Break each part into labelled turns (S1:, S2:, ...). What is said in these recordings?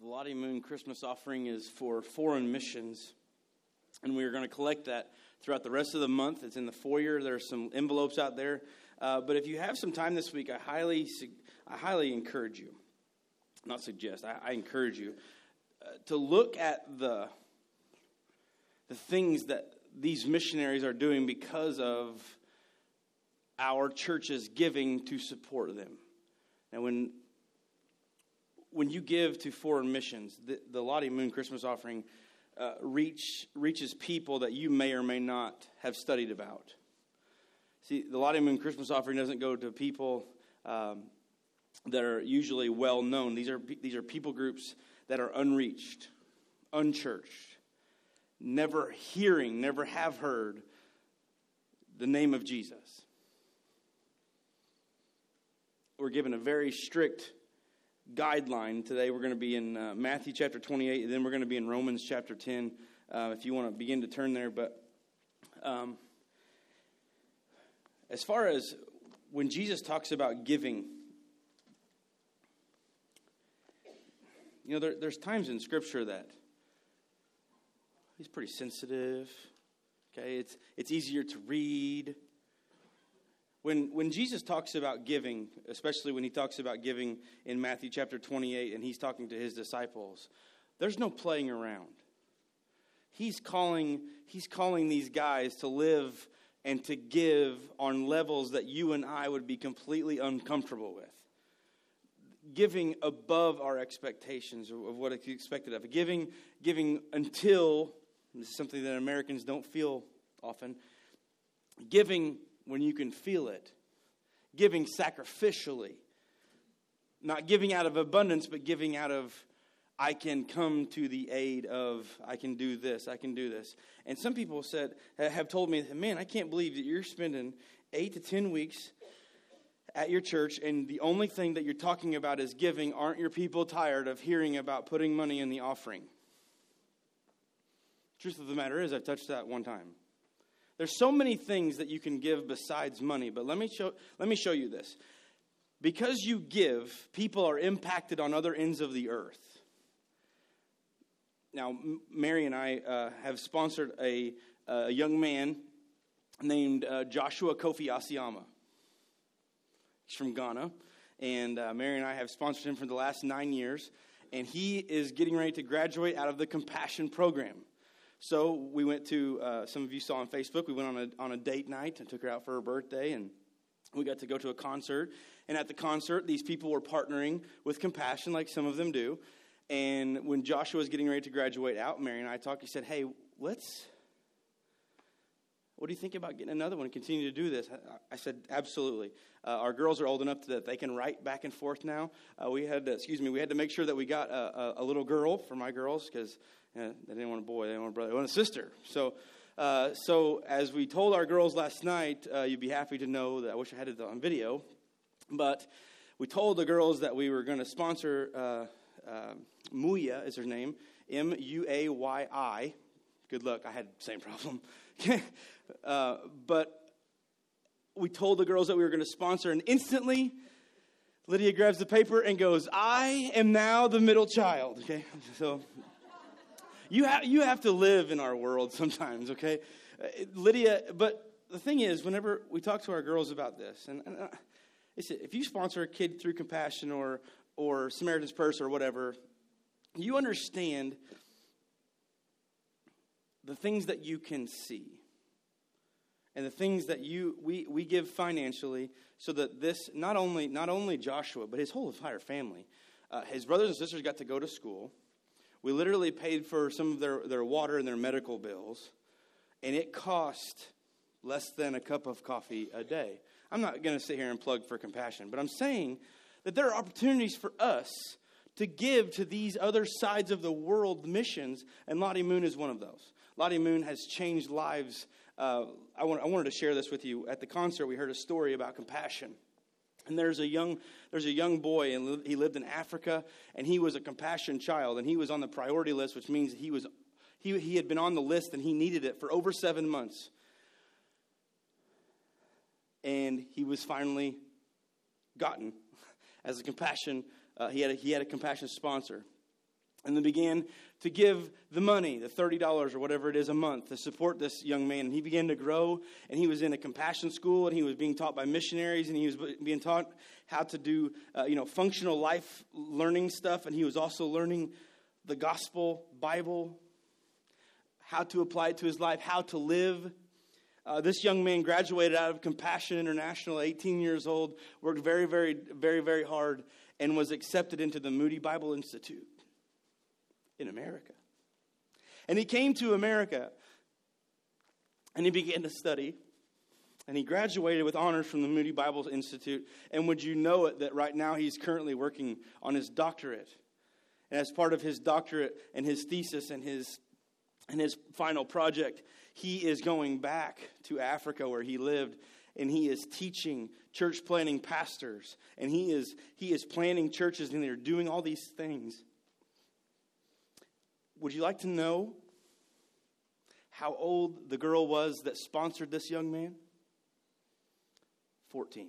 S1: The Lottie Moon Christmas offering is for foreign missions, and we are going to collect that throughout the rest of the month. It's in the foyer. There are some envelopes out there. Uh, but if you have some time this week, I highly, I highly encourage you, not suggest, I, I encourage you uh, to look at the, the things that these missionaries are doing because of our church's giving to support them. And when when you give to foreign missions, the, the Lottie Moon Christmas offering uh, reach, reaches people that you may or may not have studied about. See, the Lottie Moon Christmas offering doesn't go to people um, that are usually well known. These are, these are people groups that are unreached, unchurched, never hearing, never have heard the name of Jesus. We're given a very strict guideline today. We're going to be in uh, Matthew chapter 28, and then we're going to be in Romans chapter 10. Uh, if you want to begin to turn there, but um, as far as when Jesus talks about giving, you know, there, there's times in Scripture that he's pretty sensitive. Okay, it's it's easier to read. When, when Jesus talks about giving, especially when he talks about giving in Matthew chapter 28 and he's talking to his disciples, there's no playing around. He's calling, he's calling these guys to live and to give on levels that you and I would be completely uncomfortable with. Giving above our expectations of what is expected of. Giving, giving until, this is something that Americans don't feel often, giving when you can feel it. Giving sacrificially. Not giving out of abundance, but giving out of, I can come to the aid of, I can do this, I can do this. And some people said, have told me, man, I can't believe that you're spending eight to ten weeks at your church and the only thing that you're talking about is giving. Aren't your people tired of hearing about putting money in the offering? Truth of the matter is, I've touched that one time. There's so many things that you can give besides money, but let me show, let me show you this. Because you give, people are impacted on other ends of the earth. Now, Mary and I uh, have sponsored a, a young man named uh, Joshua Kofi Asiyama. He's from Ghana, and uh, Mary and I have sponsored him for the last nine years, and he is getting ready to graduate out of the Compassion Program. So we went to, uh, some of you saw on Facebook, we went on a, on a date night and took her out for her birthday, and we got to go to a concert. And at the concert, these people were partnering with Compassion, like some of them do. And when Joshua was getting ready to graduate out, Mary and I talked. He said, Hey, let's, what do you think about getting another one and continue to do this? I, said, Absolutely. Uh, our girls are old enough that they can write back and forth now. Uh, we had, to, excuse me, we had to make sure that we got a, a, a little girl for my girls because they didn't want a boy, they didn't want a brother, they wanted a sister. So, uh, so as we told our girls last night, uh, you'd be happy to know that I wish I had it on video, but we told the girls that we were going to sponsor uh, uh, Muya is her name, M U A Y I. Good luck, I had the same problem. uh, but we told the girls that we were going to sponsor, and instantly Lydia grabs the paper and goes, I am now the middle child. Okay, so you, you have to live in our world sometimes, okay? Uh, Lydia, but the thing is, whenever we talk to our girls about this, and, and uh, if you sponsor a kid through Compassion or, or Samaritan's Purse or whatever, you understand the things that you can see and the things that you we, we give financially so that this not only not only joshua but his whole entire family uh, his brothers and sisters got to go to school we literally paid for some of their, their water and their medical bills, and it cost less than a cup of coffee a day. I'm not going to sit here and plug for compassion, but I'm saying that there are opportunities for us to give to these other sides of the world missions, and Lottie Moon is one of those. Lottie Moon has changed lives. Uh, I, want, I wanted to share this with you. At the concert, we heard a story about compassion. And there's a young there's a young boy and he lived in Africa and he was a compassion child and he was on the priority list, which means he was he, he had been on the list and he needed it for over seven months. And he was finally gotten as a compassion. Uh, he had a, he had a compassion sponsor. And they began to give the money, the $30 or whatever it is a month, to support this young man. And he began to grow, and he was in a compassion school, and he was being taught by missionaries, and he was being taught how to do, uh, you know, functional life learning stuff, and he was also learning the gospel, Bible, how to apply it to his life, how to live. Uh, this young man graduated out of Compassion International, 18 years old, worked very, very, very, very hard, and was accepted into the Moody Bible Institute in America. And he came to America and he began to study. And he graduated with honors from the Moody Bible Institute. And would you know it that right now he's currently working on his doctorate? And as part of his doctorate and his thesis and his, and his final project, he is going back to Africa where he lived and he is teaching church planting pastors and he is he is planting churches and they're doing all these things would you like to know how old the girl was that sponsored this young man? 14.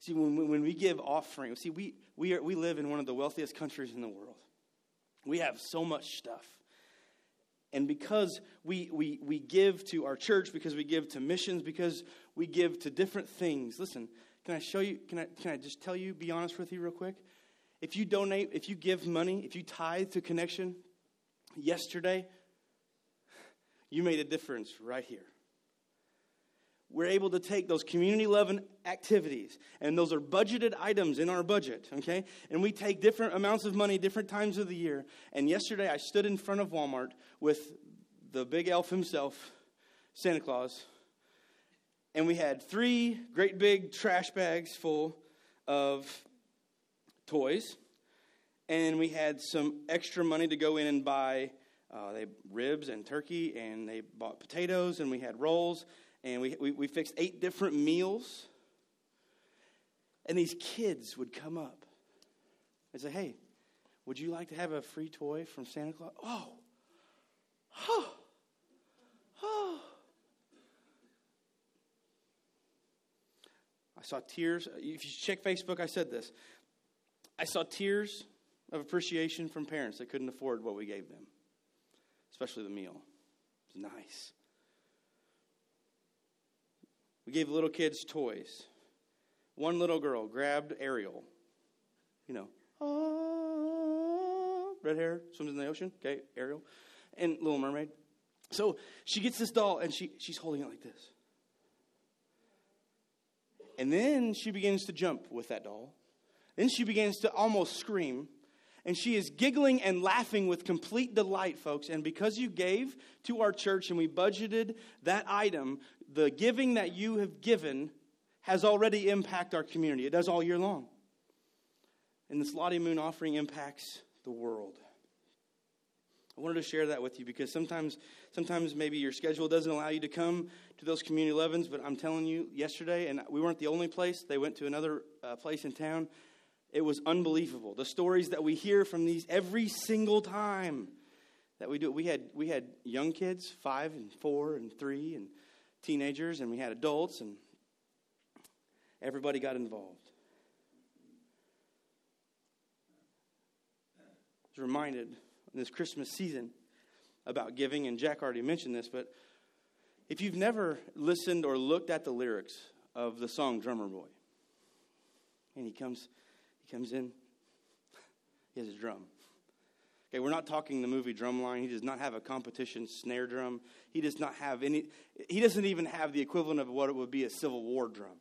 S1: See, when, when we give offering, see, we, we, are, we live in one of the wealthiest countries in the world. We have so much stuff. And because we, we, we give to our church, because we give to missions, because we give to different things. Listen, can I show you, can I, can I just tell you, be honest with you real quick? If you donate, if you give money, if you tithe to Connection yesterday, you made a difference right here. We're able to take those community loving activities, and those are budgeted items in our budget, okay? And we take different amounts of money different times of the year. And yesterday I stood in front of Walmart with the big elf himself, Santa Claus, and we had three great big trash bags full of toys, and we had some extra money to go in and buy uh, they ribs and turkey, and they bought potatoes, and we had rolls, and we, we, we fixed eight different meals. And these kids would come up and say, Hey, would you like to have a free toy from Santa Claus? Oh, oh, oh. I saw tears. If you check Facebook, I said this. I saw tears of appreciation from parents that couldn't afford what we gave them, especially the meal. It was nice. We gave little kids toys. One little girl grabbed Ariel, you know, ah, red hair, swims in the ocean. Okay, Ariel, and Little Mermaid. So she gets this doll and she, she's holding it like this. And then she begins to jump with that doll. Then she begins to almost scream. And she is giggling and laughing with complete delight, folks. And because you gave to our church and we budgeted that item, the giving that you have given has already impacted our community. It does all year long. And this Lottie Moon offering impacts the world. I wanted to share that with you because sometimes, sometimes maybe your schedule doesn't allow you to come to those community 11s, but I'm telling you, yesterday, and we weren't the only place, they went to another uh, place in town, it was unbelievable. The stories that we hear from these every single time that we do it. We had, we had young kids, five and four and three, and teenagers, and we had adults, and everybody got involved. I was reminded in this Christmas season about giving, and Jack already mentioned this, but if you've never listened or looked at the lyrics of the song Drummer Boy, and he comes he comes in, he has a drum. Okay, we're not talking the movie Drumline. He does not have a competition snare drum. He does not have any, he doesn't even have the equivalent of what it would be a Civil War drum.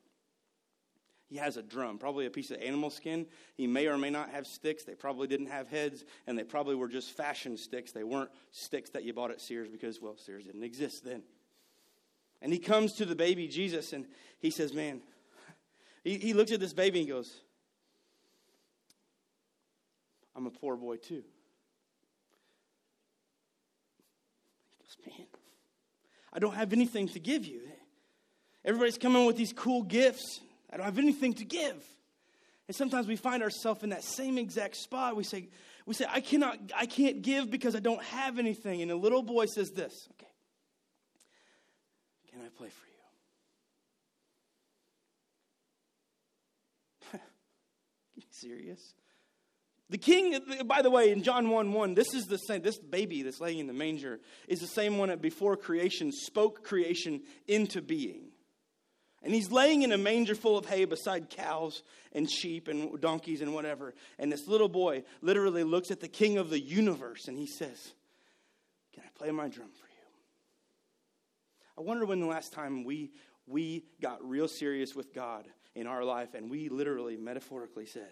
S1: He has a drum, probably a piece of animal skin. He may or may not have sticks. They probably didn't have heads, and they probably were just fashion sticks. They weren't sticks that you bought at Sears because, well, Sears didn't exist then. And he comes to the baby Jesus and he says, Man, he, he looks at this baby and goes, I'm a poor boy too. He goes, Man, I don't have anything to give you. Everybody's coming with these cool gifts. I don't have anything to give. And sometimes we find ourselves in that same exact spot. We say, we say, I cannot, I can't give because I don't have anything. And the little boy says this, okay, can I play for you? Serious? The king, by the way, in John 1 1, this is the same, this baby that's laying in the manger is the same one that before creation spoke creation into being. And he's laying in a manger full of hay beside cows and sheep and donkeys and whatever. And this little boy literally looks at the king of the universe and he says, Can I play my drum for you? I wonder when the last time we, we got real serious with God in our life and we literally, metaphorically said,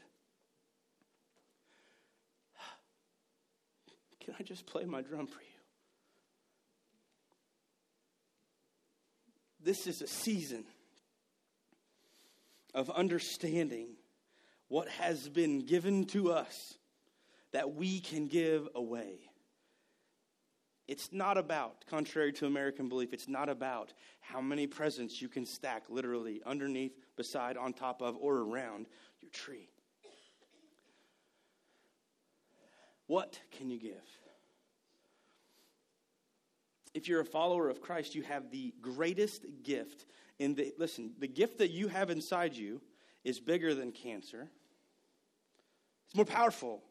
S1: Can I just play my drum for you? This is a season of understanding what has been given to us that we can give away. It's not about, contrary to American belief, it's not about how many presents you can stack literally underneath, beside, on top of, or around your tree. What can you give? If you're a follower of Christ, you have the greatest gift in the listen, the gift that you have inside you is bigger than cancer. It's more powerful.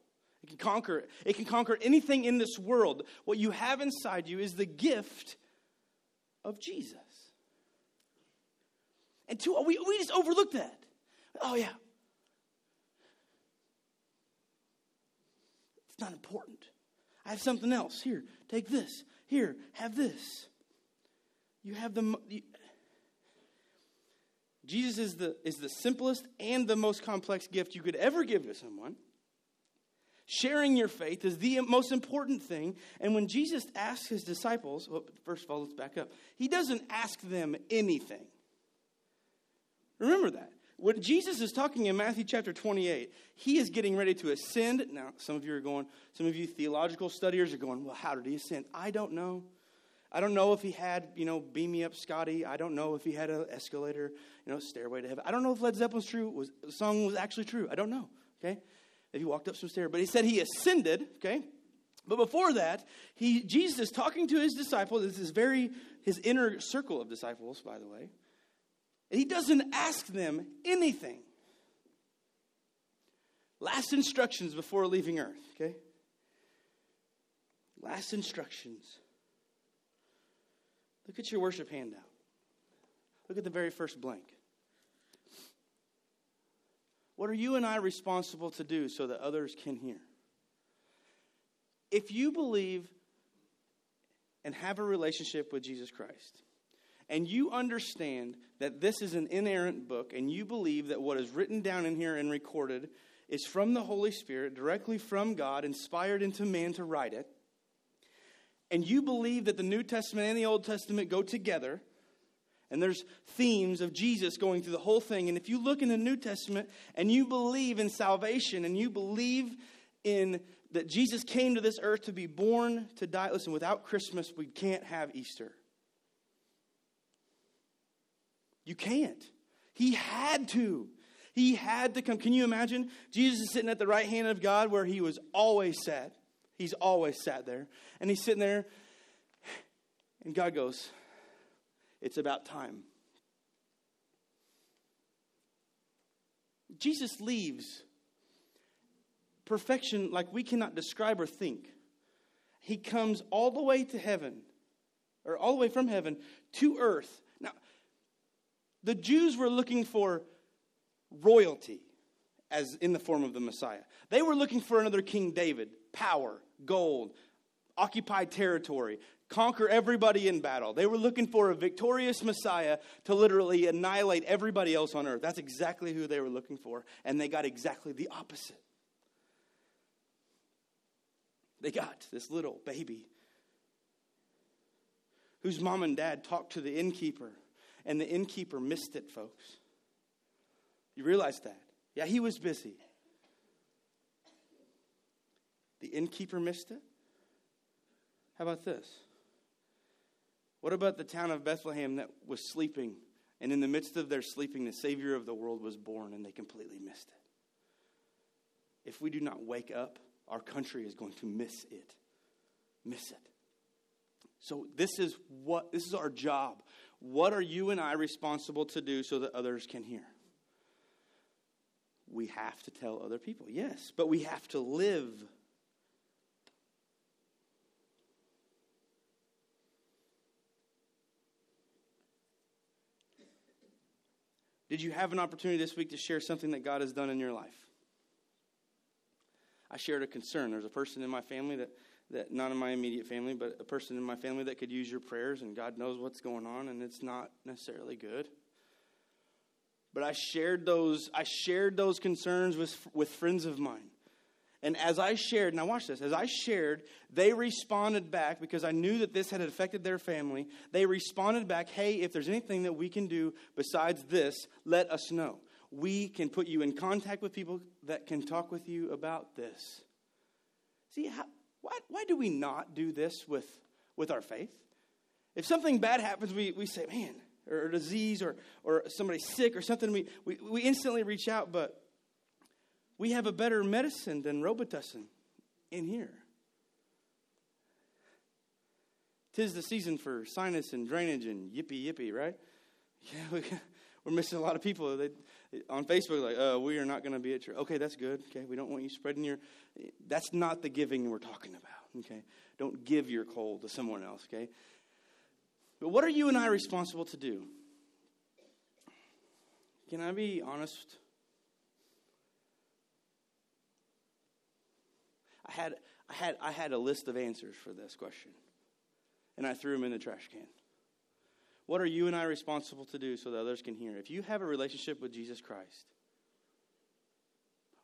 S1: It can conquer it can conquer anything in this world. What you have inside you is the gift of Jesus. And two, we, we just overlook that. Oh yeah. Not important. I have something else. Here, take this. Here, have this. You have the Jesus is the, is the simplest and the most complex gift you could ever give to someone. Sharing your faith is the most important thing. And when Jesus asks his disciples, well, first of all, let's back up. He doesn't ask them anything. Remember that. When Jesus is talking in Matthew chapter 28, he is getting ready to ascend. Now, some of you are going, some of you theological studiers are going, well, how did he ascend? I don't know. I don't know if he had, you know, beam me up, Scotty. I don't know if he had an escalator, you know, stairway to heaven. I don't know if Led Zeppelin's true. Was song was actually true? I don't know. Okay, if he walked up some stairs, but he said he ascended. Okay, but before that, he Jesus is talking to his disciples. This is very his inner circle of disciples, by the way. He doesn't ask them anything. Last instructions before leaving earth. Okay. Last instructions. Look at your worship handout. Look at the very first blank. What are you and I responsible to do so that others can hear? If you believe and have a relationship with Jesus Christ, and you understand that this is an inerrant book, and you believe that what is written down in here and recorded is from the Holy Spirit, directly from God, inspired into man to write it, and you believe that the New Testament and the Old Testament go together, and there's themes of Jesus going through the whole thing, and if you look in the New Testament and you believe in salvation and you believe in that Jesus came to this earth to be born, to die, listen, without Christmas, we can't have Easter. You can't. He had to. He had to come. Can you imagine? Jesus is sitting at the right hand of God where he was always sat. He's always sat there. And he's sitting there, and God goes, It's about time. Jesus leaves perfection like we cannot describe or think. He comes all the way to heaven, or all the way from heaven to earth. The Jews were looking for royalty as in the form of the Messiah. They were looking for another King David, power, gold, occupy territory, conquer everybody in battle. They were looking for a victorious Messiah to literally annihilate everybody else on earth. That's exactly who they were looking for, and they got exactly the opposite. They got this little baby whose mom and dad talked to the innkeeper, and the innkeeper missed it, folks. You realize that? Yeah, he was busy. The innkeeper missed it? How about this? What about the town of Bethlehem that was sleeping, and in the midst of their sleeping, the Savior of the world was born, and they completely missed it? If we do not wake up, our country is going to miss it. Miss it. So this is what this is our job. What are you and I responsible to do so that others can hear? we have to tell other people. Yes, but we have to live. Did you have an opportunity this week to share something that God has done in your life? I shared a concern. There's a person in my family that, that not in my immediate family, but a person in my family that could use your prayers, and God knows what's going on, and it's not necessarily good. But I shared those, I shared those concerns with, with friends of mine. And as I shared, now watch this, as I shared, they responded back because I knew that this had affected their family. They responded back, hey, if there's anything that we can do besides this, let us know. We can put you in contact with people that can talk with you about this. See, how, why, why do we not do this with, with our faith? If something bad happens, we, we say, man, or a disease or, or somebody sick or something, we, we, we instantly reach out, but we have a better medicine than Robitussin in here. Tis the season for sinus and drainage and yippee yippee, right? Yeah, we, are missing a lot of people. They, on Facebook, like, uh, we are not going to be at church. Okay, that's good. Okay, we don't want you spreading your. That's not the giving we're talking about. Okay, don't give your cold to someone else. Okay, but what are you and I responsible to do? Can I be honest? I had, I had, I had a list of answers for this question, and I threw them in the trash can. What are you and I responsible to do so that others can hear? If you have a relationship with Jesus Christ,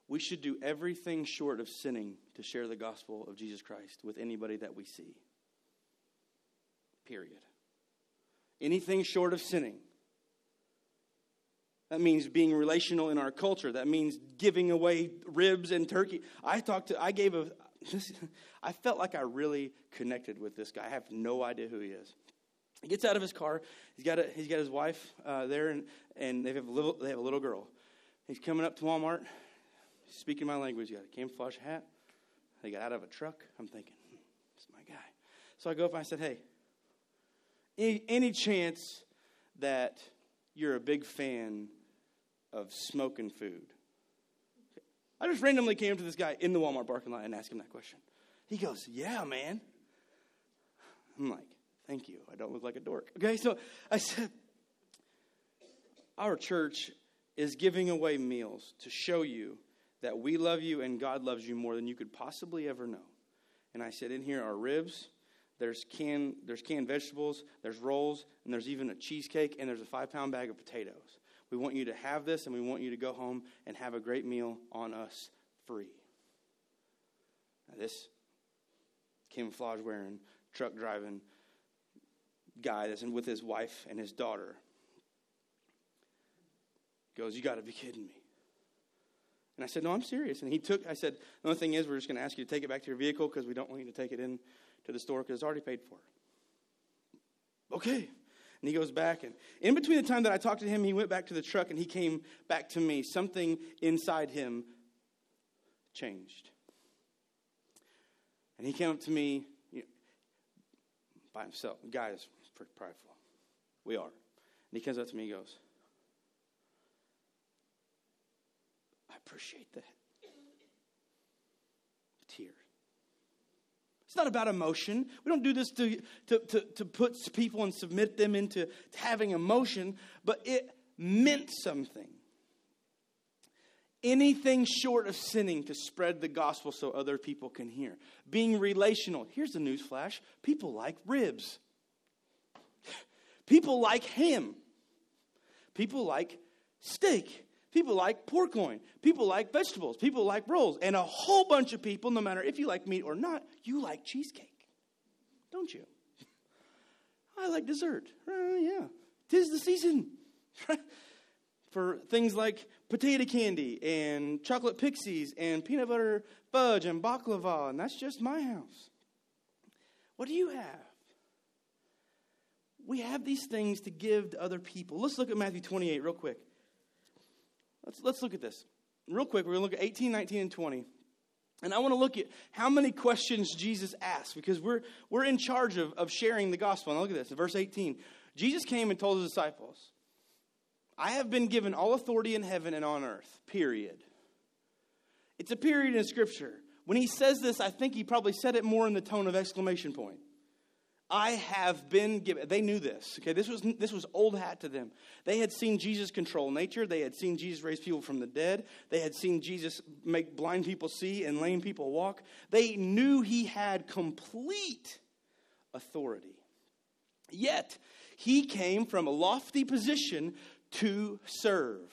S1: we should do everything short of sinning to share the gospel of Jesus Christ with anybody that we see. Period. Anything short of sinning. That means being relational in our culture. That means giving away ribs and turkey. I talked to, I gave a, I felt like I really connected with this guy. I have no idea who he is. He gets out of his car. He's got, a, he's got his wife uh, there, and, and they, have a little, they have a little girl. He's coming up to Walmart, speaking my language. He got a camouflage hat. They got out of a truck. I'm thinking, hmm, this is my guy. So I go up and I said, hey, any, any chance that you're a big fan of smoking food? I just randomly came to this guy in the Walmart parking lot and asked him that question. He goes, Yeah, man. I'm like, Thank you. I don't look like a dork. Okay, so I said, Our church is giving away meals to show you that we love you and God loves you more than you could possibly ever know. And I said, In here are ribs, there's canned, there's canned vegetables, there's rolls, and there's even a cheesecake, and there's a five pound bag of potatoes. We want you to have this, and we want you to go home and have a great meal on us free. Now, this camouflage wearing, truck driving, guy that's with his wife and his daughter goes, You got to be kidding me. And I said, No, I'm serious. And he took, I said, The only thing is, we're just going to ask you to take it back to your vehicle because we don't want you to take it in to the store because it's already paid for. Okay. And he goes back. And in between the time that I talked to him, he went back to the truck and he came back to me. Something inside him changed. And he came up to me you know, by himself. The guy is pretty prideful. We are. And he comes up to me and goes, I appreciate that. Tears. It's not about emotion. We don't do this to, to, to, to put people and submit them into having emotion, but it meant something. Anything short of sinning to spread the gospel so other people can hear. Being relational. Here's the news flash people like ribs. People like ham. People like steak. People like pork loin. People like vegetables. People like rolls. And a whole bunch of people, no matter if you like meat or not, you like cheesecake. Don't you? I like dessert. Uh, yeah. Tis the season for things like potato candy and chocolate pixies and peanut butter fudge and baklava, and that's just my house. What do you have? We have these things to give to other people. Let's look at Matthew 28 real quick. Let's, let's look at this. Real quick, we're going to look at 18, 19, and 20. And I want to look at how many questions Jesus asked because we're, we're in charge of, of sharing the gospel. And look at this, verse 18. Jesus came and told his disciples, I have been given all authority in heaven and on earth, period. It's a period in Scripture. When he says this, I think he probably said it more in the tone of exclamation point. I have been given. They knew this. Okay, this was this was old hat to them. They had seen Jesus control nature. They had seen Jesus raise people from the dead. They had seen Jesus make blind people see and lame people walk. They knew he had complete authority. Yet he came from a lofty position to serve.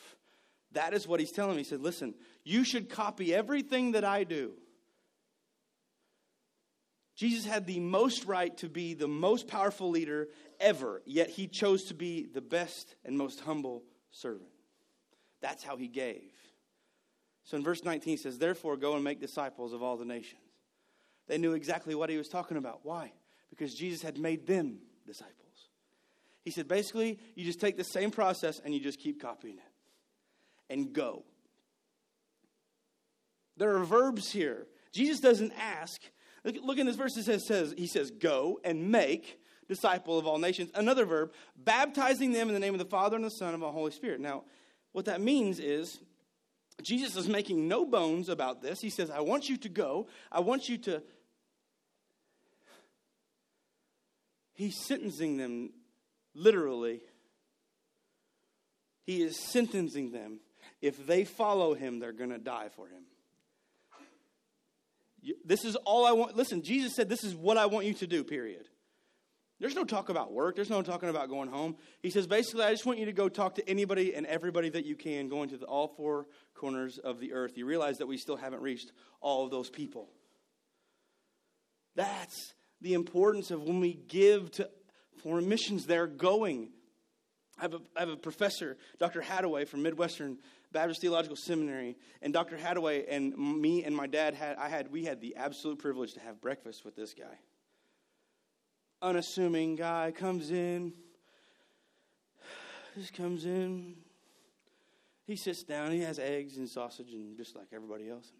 S1: That is what he's telling me. He said, "Listen, you should copy everything that I do." Jesus had the most right to be the most powerful leader ever, yet he chose to be the best and most humble servant. That's how he gave. So in verse 19, he says, Therefore, go and make disciples of all the nations. They knew exactly what he was talking about. Why? Because Jesus had made them disciples. He said, basically, you just take the same process and you just keep copying it and go. There are verbs here. Jesus doesn't ask, Look, look in this verse. It says, says, he says, go and make disciple of all nations. Another verb, baptizing them in the name of the Father and the Son and the Holy Spirit. Now, what that means is Jesus is making no bones about this. He says, I want you to go. I want you to. He's sentencing them literally. He is sentencing them. If they follow him, they're going to die for him. This is all I want. Listen, Jesus said, This is what I want you to do, period. There's no talk about work. There's no talking about going home. He says, basically, I just want you to go talk to anybody and everybody that you can, going to the, all four corners of the earth. You realize that we still haven't reached all of those people. That's the importance of when we give to foreign missions, they're going. I have a, I have a professor, Dr. Hadaway from Midwestern Baptist Theological Seminary, and Dr. Hadaway and me and my dad had I had we had the absolute privilege to have breakfast with this guy. Unassuming guy comes in, just comes in. He sits down. He has eggs and sausage and just like everybody else,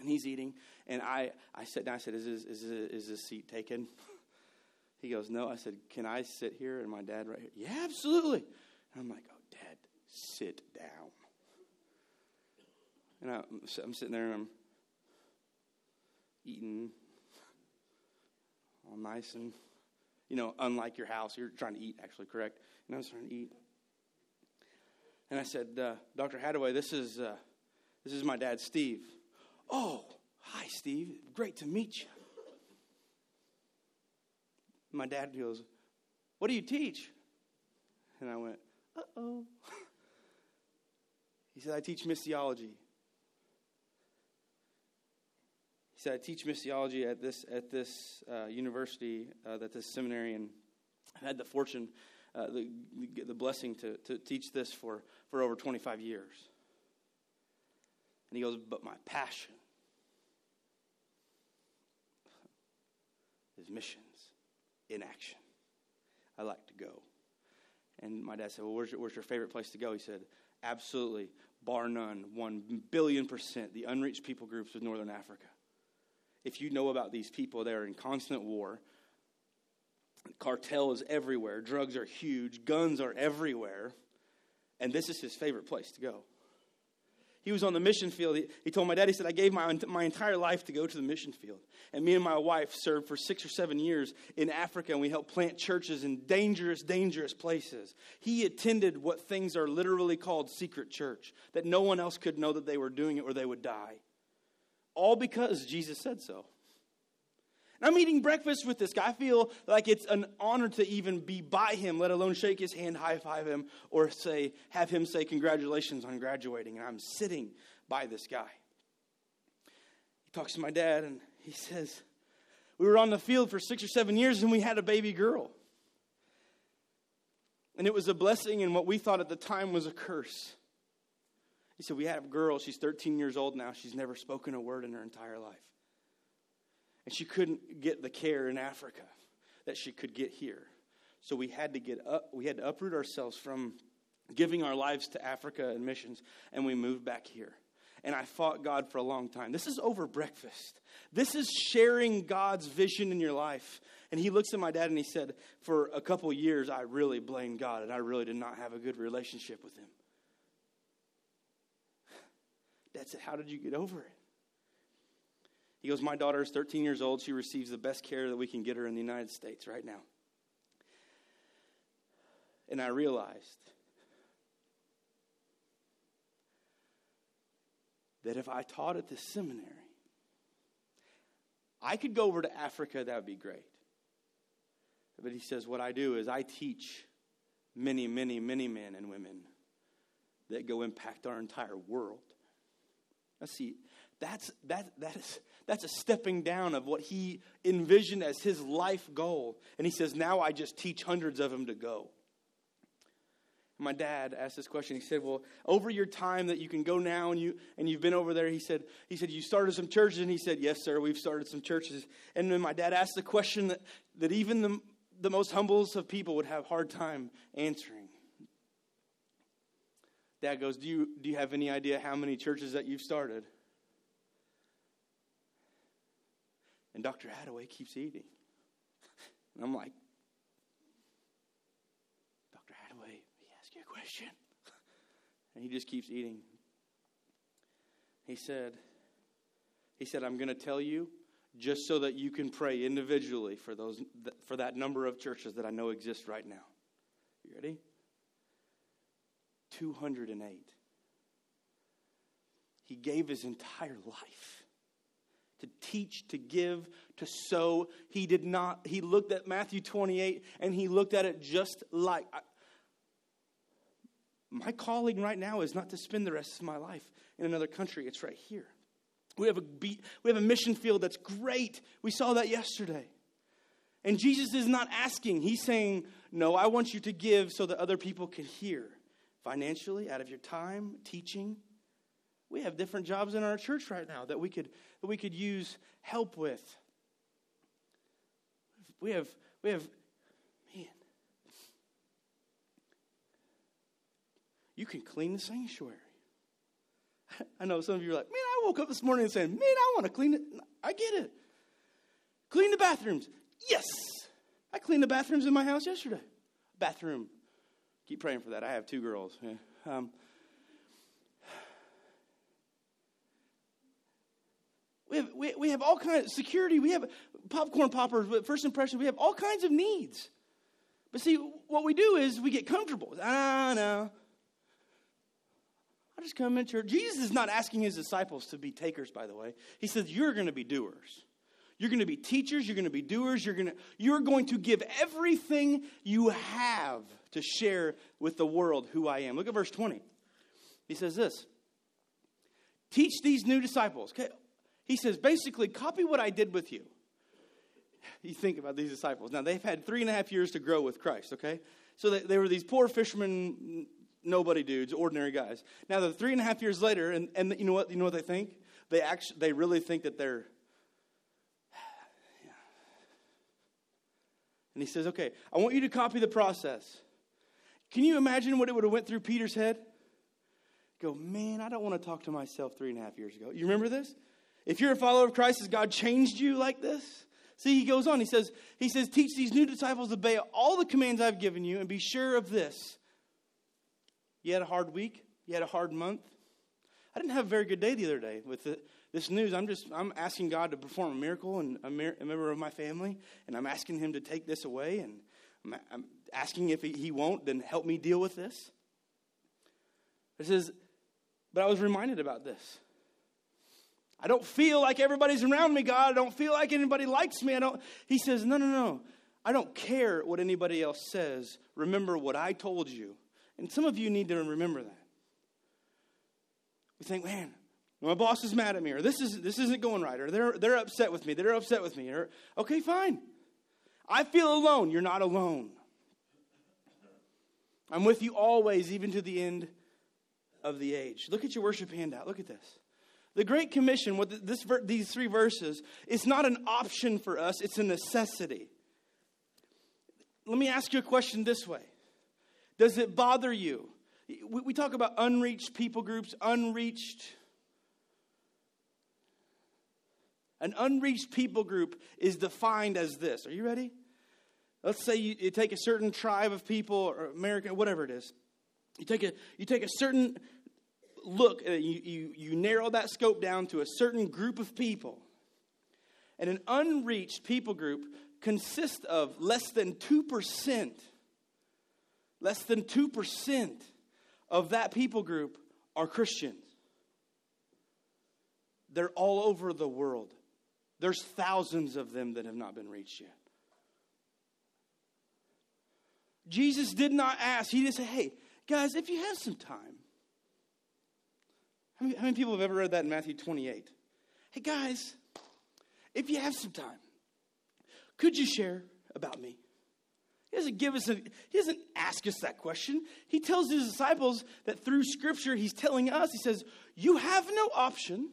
S1: and he's eating. And I I sat down. I said, "Is this is this, is this seat taken?" He goes, "No." I said, "Can I sit here?" And my dad right here. Yeah, absolutely. And I'm like, "Oh, Dad, sit down." And I, I'm sitting there and I'm eating all nice and, you know, unlike your house. You're trying to eat, actually, correct? And I was trying to eat. And I said, uh, Dr. Hadaway, this is, uh, this is my dad, Steve. Oh, hi, Steve. Great to meet you. My dad goes, What do you teach? And I went, Uh oh. He said, I teach missiology. He said, I teach missiology at this, at this uh, university, uh, at this seminary, and I've had the fortune, uh, the, the blessing to, to teach this for, for over 25 years. And he goes, But my passion is missions in action. I like to go. And my dad said, Well, where's your, where's your favorite place to go? He said, Absolutely, bar none, one billion percent, the unreached people groups of Northern Africa if you know about these people, they're in constant war. Cartel is everywhere. Drugs are huge. Guns are everywhere. And this is his favorite place to go. He was on the mission field. He, he told my dad, he said, I gave my, my entire life to go to the mission field. And me and my wife served for six or seven years in Africa, and we helped plant churches in dangerous, dangerous places. He attended what things are literally called secret church, that no one else could know that they were doing it or they would die all because Jesus said so. And I'm eating breakfast with this guy. I feel like it's an honor to even be by him, let alone shake his hand, high five him, or say, have him say congratulations on graduating. And I'm sitting by this guy. He talks to my dad and he says, We were on the field for six or seven years and we had a baby girl. And it was a blessing and what we thought at the time was a curse. He said, We had a girl, she's 13 years old now. She's never spoken a word in her entire life. And she couldn't get the care in Africa that she could get here. So we had to get up, we had to uproot ourselves from giving our lives to Africa and missions, and we moved back here. And I fought God for a long time. This is over breakfast. This is sharing God's vision in your life. And he looks at my dad and he said, For a couple years, I really blamed God, and I really did not have a good relationship with him. Dad said, How did you get over it? He goes, My daughter is 13 years old. She receives the best care that we can get her in the United States right now. And I realized that if I taught at this seminary, I could go over to Africa, that would be great. But he says, What I do is I teach many, many, many men and women that go impact our entire world. Now, see, that's, that, that is, that's a stepping down of what he envisioned as his life goal. And he says, Now I just teach hundreds of them to go. My dad asked this question. He said, "Well, over your time that you can go now, and you and you've been over there," he said, "He said you started some churches," and he said, "Yes, sir, we've started some churches." And then my dad asked the question that, that even the the most humblest of people would have hard time answering. Dad goes, "Do you do you have any idea how many churches that you've started?" And Dr. Hadaway keeps eating. And I'm like, Dr. Hadaway, he asked you a question. And he just keeps eating. He said, he said, I'm going to tell you just so that you can pray individually for those for that number of churches that I know exist right now. You ready? 208. He gave his entire life to teach, to give, to sow. He did not he looked at Matthew 28 and he looked at it just like I, my calling right now is not to spend the rest of my life in another country. It's right here. We have, a we have a mission field that's great. We saw that yesterday. And Jesus is not asking, He's saying, No, I want you to give so that other people can hear financially, out of your time, teaching. We have different jobs in our church right now that we could, that we could use help with. We have, we have, man, you can clean the sanctuary. I know some of you are like, man, I woke up this morning and saying, man, I want to clean it. I get it. Clean the bathrooms. Yes. I cleaned the bathrooms in my house yesterday. Bathroom. Keep praying for that. I have two girls. Yeah. Um, we have, we, we have all kinds of security. We have popcorn poppers, first impressions. We have all kinds of needs. But see, what we do is we get comfortable. Ah, no. I just come in church. Jesus is not asking his disciples to be takers, by the way. He says, You're going to be doers. You're going to be teachers. You're going to be doers. You're going to, you're going to give everything you have to share with the world who I am. Look at verse 20. He says this Teach these new disciples. Okay? He says, basically, copy what I did with you. You think about these disciples. Now, they've had three and a half years to grow with Christ, okay? So they, they were these poor fishermen, nobody dudes, ordinary guys. Now they're three and a half years later, and, and you know what? You know what they think? They actually they really think that they're. And he says, "Okay, I want you to copy the process." Can you imagine what it would have went through Peter's head? Go, man, I don't want to talk to myself three and a half years ago. You remember this? If you're a follower of Christ, has God changed you like this? See, he goes on. He says, he says, teach these new disciples to obey all the commands I've given you, and be sure of this you had a hard week? You had a hard month? I didn't have a very good day the other day with this news. I'm just I'm asking God to perform a miracle in a, mer- a, member of my family, and I'm asking Him to take this away, and I'm, I'm asking if he, he won't, then help me deal with this. It says, but I was reminded about this. I don't feel like everybody's around me, God. I don't feel like anybody likes me. I don't. He says, no, no, no. I don't care what anybody else says. Remember what I told you and some of you need to remember that. We think, man, my boss is mad at me, or this, is, this isn't going right, or they're, they're upset with me, they're upset with me. Or, okay, fine. I feel alone. You're not alone. I'm with you always, even to the end of the age. Look at your worship handout. Look at this. The Great Commission, with this, these three verses, is not an option for us, it's a necessity. Let me ask you a question this way does it bother you? We, we talk about unreached people groups, unreached. An unreached people group is defined as this. Are you ready? Let's say you, you take a certain tribe of people or American, whatever it is. You take a, you take a certain look, uh, you, you, you narrow that scope down to a certain group of people. and an unreached people group consists of less than 2%. Less than 2% of that people group are Christians. They're all over the world. There's thousands of them that have not been reached yet. Jesus did not ask, He didn't say, hey, guys, if you have some time. How many, how many people have ever read that in Matthew 28? Hey, guys, if you have some time, could you share about me? He doesn't give us a, he doesn't ask us that question. He tells his disciples that through scripture he's telling us, he says, You have no option.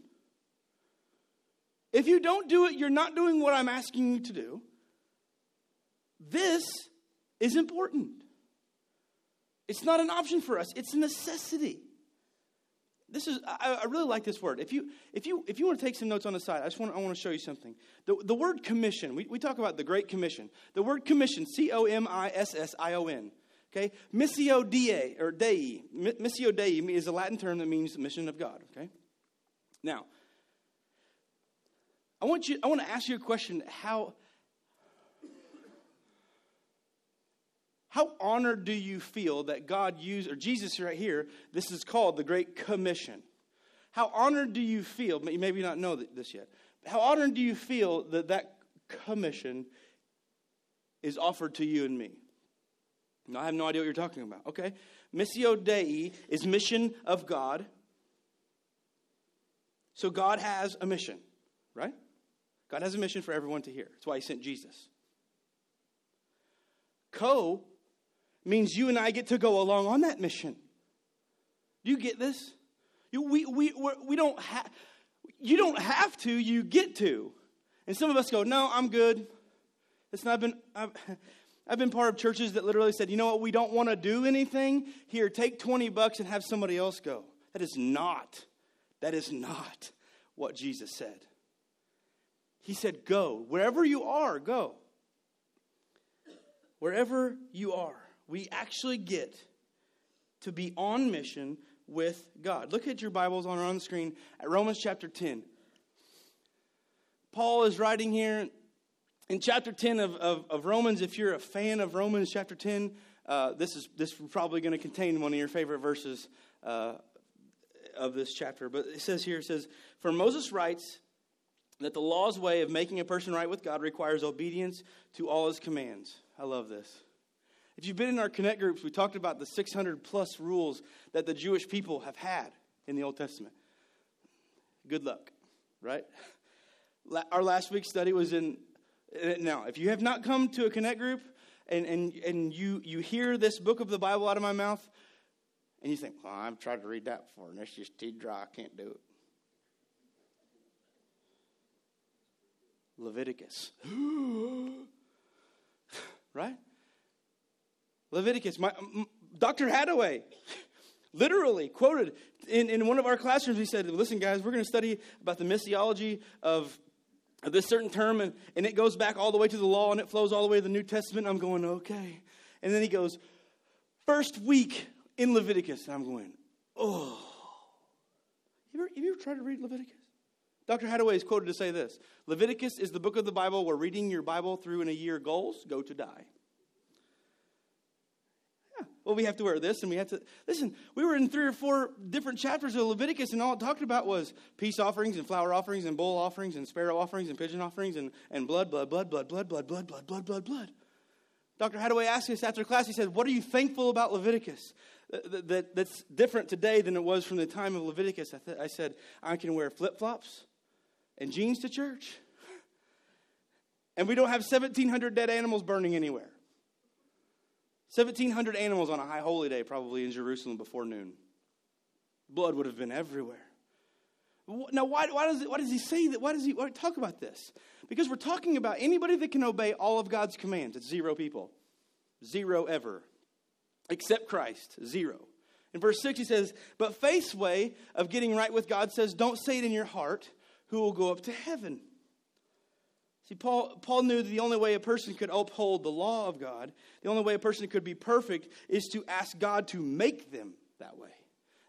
S1: If you don't do it, you're not doing what I'm asking you to do. This is important. It's not an option for us, it's a necessity. This is I, I, really like this word. If you if you if you want to take some notes on the side, I just want I want to show you something. The, the word commission, we, we talk about the Great Commission. The word commission, C-O-M-I-S-S-I-O-N. Okay? Missio Dei or Dei. Missio Dei is a Latin term that means the mission of God. Okay? Now, I want you I want to ask you a question. How How honored do you feel that God used, or Jesus right here, this is called the Great Commission. How honored do you feel, you maybe not know this yet, how honored do you feel that that commission is offered to you and me? Now, I have no idea what you're talking about. Okay. Missio Dei is mission of God. So God has a mission, right? God has a mission for everyone to hear. That's why he sent Jesus. Co means you and I get to go along on that mission. Do you get this? You, we, we, we don't have, you don't have to, you get to. And some of us go, no, I'm good. It's not been, I've, I've been part of churches that literally said, you know what, we don't want to do anything. Here, take 20 bucks and have somebody else go. That is not, that is not what Jesus said. He said, go. Wherever you are, go. Wherever you are we actually get to be on mission with God. Look at your Bibles on on the screen at Romans chapter 10. Paul is writing here in chapter 10 of, of, of Romans. If you're a fan of Romans chapter 10, uh, this is this is probably going to contain one of your favorite verses uh, of this chapter. But it says here, it says, For Moses writes that the law's way of making a person right with God requires obedience to all his commands. I love this. If you've been in our Connect groups, we talked about the 600 plus rules that the Jewish people have had in the Old Testament. Good luck, right? Our last week's study was in. Uh, now, if you have not come to a Connect group and, and, and you, you hear this book of the Bible out of my mouth, and you think, well, I've tried to read that before, and it's just too dry, I can't do it. Leviticus. right? Leviticus. My, Dr. Hadaway literally quoted in, in one of our classrooms, he said, Listen, guys, we're going to study about the missiology of, this certain term, and, and it goes back all the way to the law and it flows all the way to the New Testament. I'm going, Okay. And then he goes, First week in Leviticus. And I'm going, Oh. You ever, have you ever tried to read Leviticus? Dr. Hadaway is quoted to say this Leviticus is the book of the Bible where reading your Bible through in a year goals go to die well, we have to wear this and we have to. Listen, we were in three or four different chapters of Leviticus, and all it talked about was peace offerings and flour offerings and bull offerings and sparrow offerings and pigeon offerings and, and blood, blood, blood, blood, blood, blood, blood, blood, blood, blood, blood. Dr. Hadaway asked us after class, he said, What are you thankful about Leviticus? That, that, that's different today than it was from the time of Leviticus. I, th- I said, I can wear flip flops and jeans to church. And we don't have 1,700 dead animals burning anywhere. 1,700 animals on a high holy day, probably in Jerusalem before noon. Blood would have been everywhere. Now, why, why, does, why does he say that? Why does he why talk about this? Because we're talking about anybody that can obey all of God's commands. It's zero people. Zero ever. Except Christ. Zero. In verse 6, he says, But faith's way of getting right with God says, Don't say it in your heart, who will go up to heaven. See, Paul, Paul knew that the only way a person could uphold the law of God, the only way a person could be perfect, is to ask God to make them that way.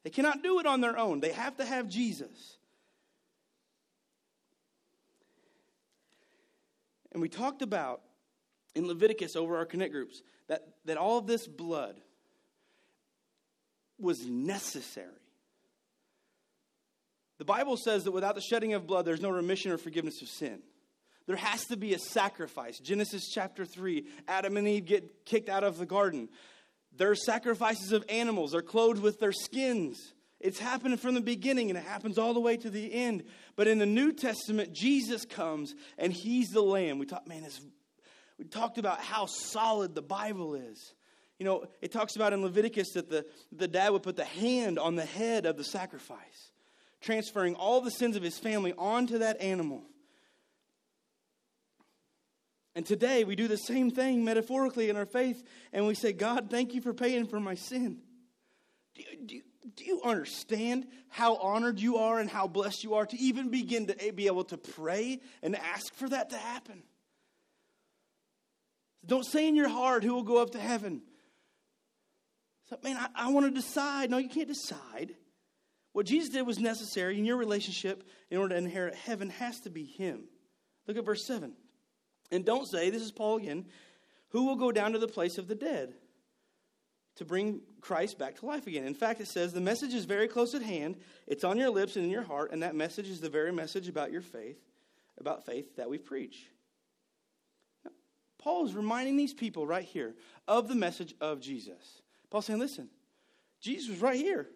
S1: They cannot do it on their own, they have to have Jesus. And we talked about in Leviticus over our connect groups that, that all of this blood was necessary. The Bible says that without the shedding of blood, there's no remission or forgiveness of sin. There has to be a sacrifice. Genesis chapter 3, Adam and Eve get kicked out of the garden. There are sacrifices of animals, they're clothed with their skins. It's happened from the beginning and it happens all the way to the end. But in the New Testament, Jesus comes and he's the lamb. We talked, man, we talked about how solid the Bible is. You know, it talks about in Leviticus that the, the dad would put the hand on the head of the sacrifice, transferring all the sins of his family onto that animal. And today we do the same thing metaphorically in our faith, and we say, God, thank you for paying for my sin. Do you, do, do you understand how honored you are and how blessed you are to even begin to be able to pray and ask for that to happen? Don't say in your heart who will go up to heaven. So, man, I, I want to decide. No, you can't decide. What Jesus did was necessary in your relationship in order to inherit heaven has to be Him. Look at verse 7. And don't say, this is Paul again, who will go down to the place of the dead? to bring Christ back to life again. In fact, it says the message is very close at hand. It's on your lips and in your heart, and that message is the very message about your faith, about faith that we preach. Now, Paul is reminding these people right here of the message of Jesus. Paul's saying, listen, Jesus was right here.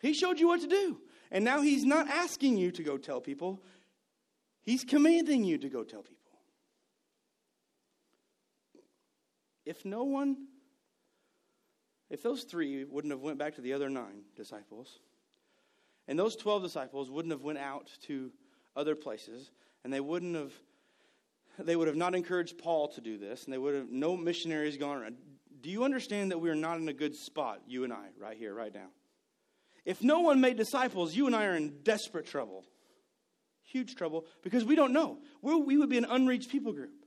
S1: He showed you what to do. And now he's not asking you to go tell people, he's commanding you to go tell people. If no one if those three wouldn't have went back to the other nine disciples, and those 12 disciples wouldn't have went out to other places, and they wouldn't have they would have not encouraged Paul to do this, and they would have no missionaries gone around. Do you understand that we are not in a good spot, you and I, right here, right now? If no one made disciples, you and I are in desperate trouble. Huge trouble, because we don't know. We're, we would be an unreached people group.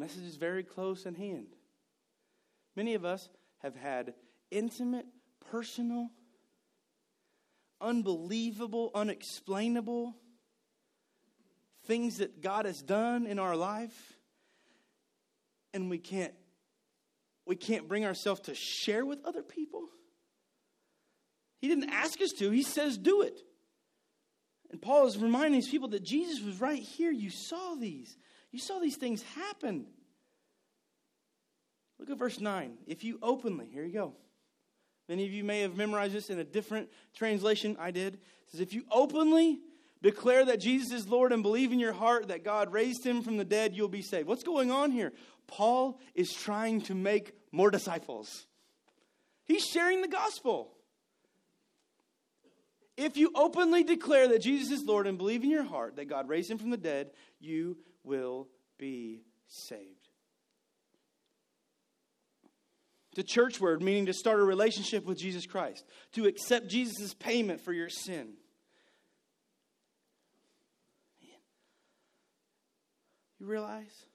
S1: message is very close in hand. Many of us have had intimate, personal, unbelievable, unexplainable things that God has done in our life, and we can't we can't bring ourselves to share with other people. He didn't ask us to, he says do it. And Paul is reminding these people that Jesus was right here. You saw these. You saw these things happen. Look at verse 9. If you openly, here you go. Many of you may have memorized this in a different translation. I did. It says, If you openly declare that Jesus is Lord and believe in your heart that God raised him from the dead, you'll be saved. What's going on here? Paul is trying to make more disciples, he's sharing the gospel. If you openly declare that Jesus is Lord and believe in your heart that God raised him from the dead, you will be saved. The church word meaning to start a relationship with Jesus Christ, to accept Jesus' payment for your sin. You realize?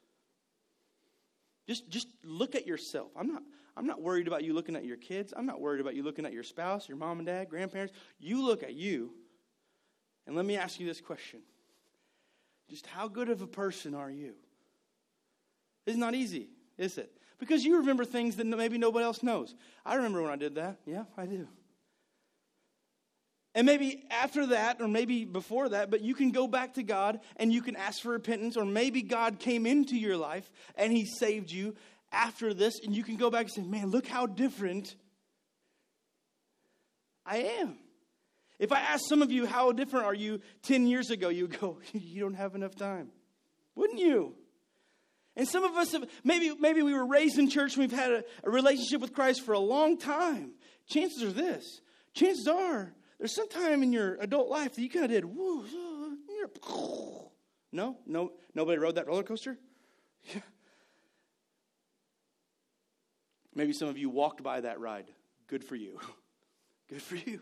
S1: Just, just look at yourself. I'm not, I'm not worried about you looking at your kids. I'm not worried about you looking at your spouse, your mom and dad, grandparents. You look at you. And let me ask you this question just how good of a person are you? It's not easy, is it? Because you remember things that maybe nobody else knows. I remember when I did that. Yeah, I do. And maybe after that, or maybe before that, but you can go back to God and you can ask for repentance, or maybe God came into your life and He saved you after this, and you can go back and say, Man, look how different I am. If I ask some of you, how different are you 10 years ago, you go, you don't have enough time. Wouldn't you? And some of us have, maybe, maybe we were raised in church and we've had a, a relationship with Christ for a long time. Chances are this, chances are there's some time in your adult life that you kind of did, woo, no, no, nobody rode that roller coaster? Yeah. Maybe some of you walked by that ride. Good for you. Good for you.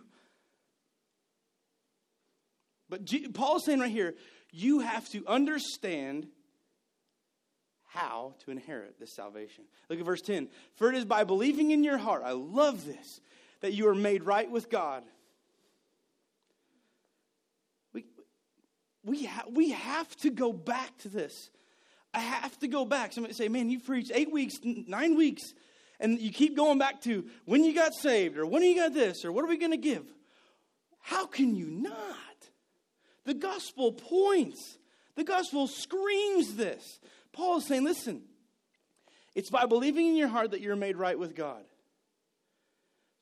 S1: But G- Paul is saying right here, you have to understand how to inherit this salvation. Look at verse 10. For it is by believing in your heart, I love this, that you are made right with God. We, we, ha- we have to go back to this. I have to go back. Somebody say, man, you preached eight weeks, nine weeks, and you keep going back to when you got saved, or when you got this, or what are we going to give? How can you not? The gospel points, the gospel screams this. Paul is saying, listen, it's by believing in your heart that you're made right with God.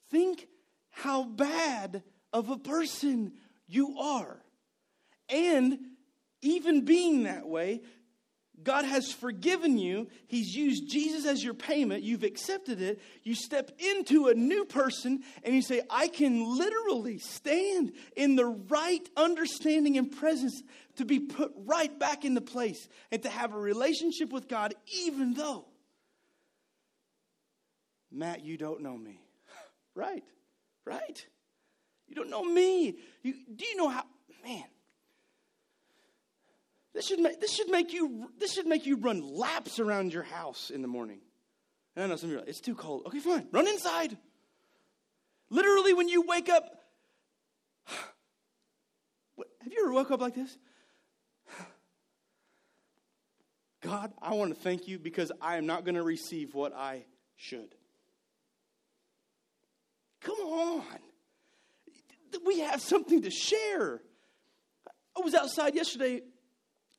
S1: Think how bad of a person you are. And even being that way, God has forgiven you. He's used Jesus as your payment. You've accepted it. You step into a new person and you say, I can literally stand in the right understanding and presence to be put right back into place and to have a relationship with God, even though, Matt, you don't know me. right, right. You don't know me. You, do you know how, man, this should, make, this, should make you, this should make you run laps around your house in the morning. And I know some of you are like, it's too cold. Okay, fine. Run inside. Literally, when you wake up, have you ever woke up like this? God, I want to thank you because I am not going to receive what I should. Come on. We have something to share. I was outside yesterday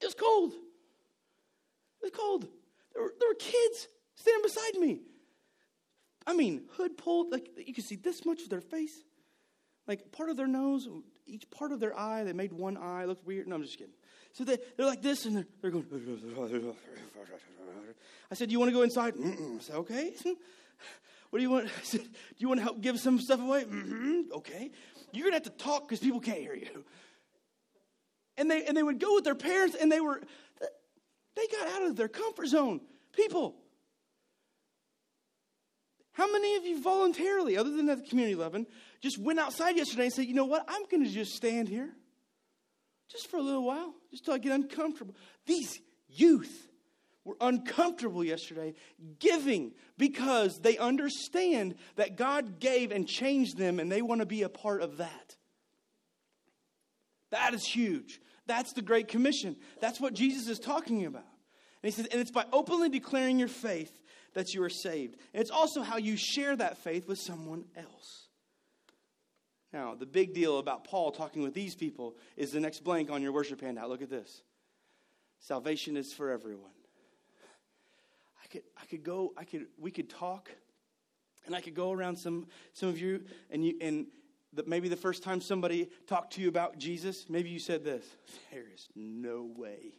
S1: it was cold. It was cold. There were, there were kids standing beside me. I mean, hood pulled, like you could see this much of their face. Like part of their nose, each part of their eye, they made one eye look weird. No, I'm just kidding. So they, they're like this and they're, they're going. I said, Do you want to go inside? Mm-mm. I said, Okay. What do you want? I said, Do you want to help give some stuff away? Mm-hmm. Okay. You're to have to talk because people can't hear you and they and they would go with their parents and they were they got out of their comfort zone. People how many of you voluntarily other than at the community 11 just went outside yesterday and said you know what? I'm going to just stand here just for a little while just till i get uncomfortable. These youth were uncomfortable yesterday giving because they understand that god gave and changed them and they want to be a part of that. That is huge. That's the Great Commission. That's what Jesus is talking about. And he says, and it's by openly declaring your faith that you are saved. And it's also how you share that faith with someone else. Now, the big deal about Paul talking with these people is the next blank on your worship handout. Look at this. Salvation is for everyone. I could, I could go, I could, we could talk, and I could go around some, some of you, and you, and that maybe the first time somebody talked to you about Jesus, maybe you said this There is no way.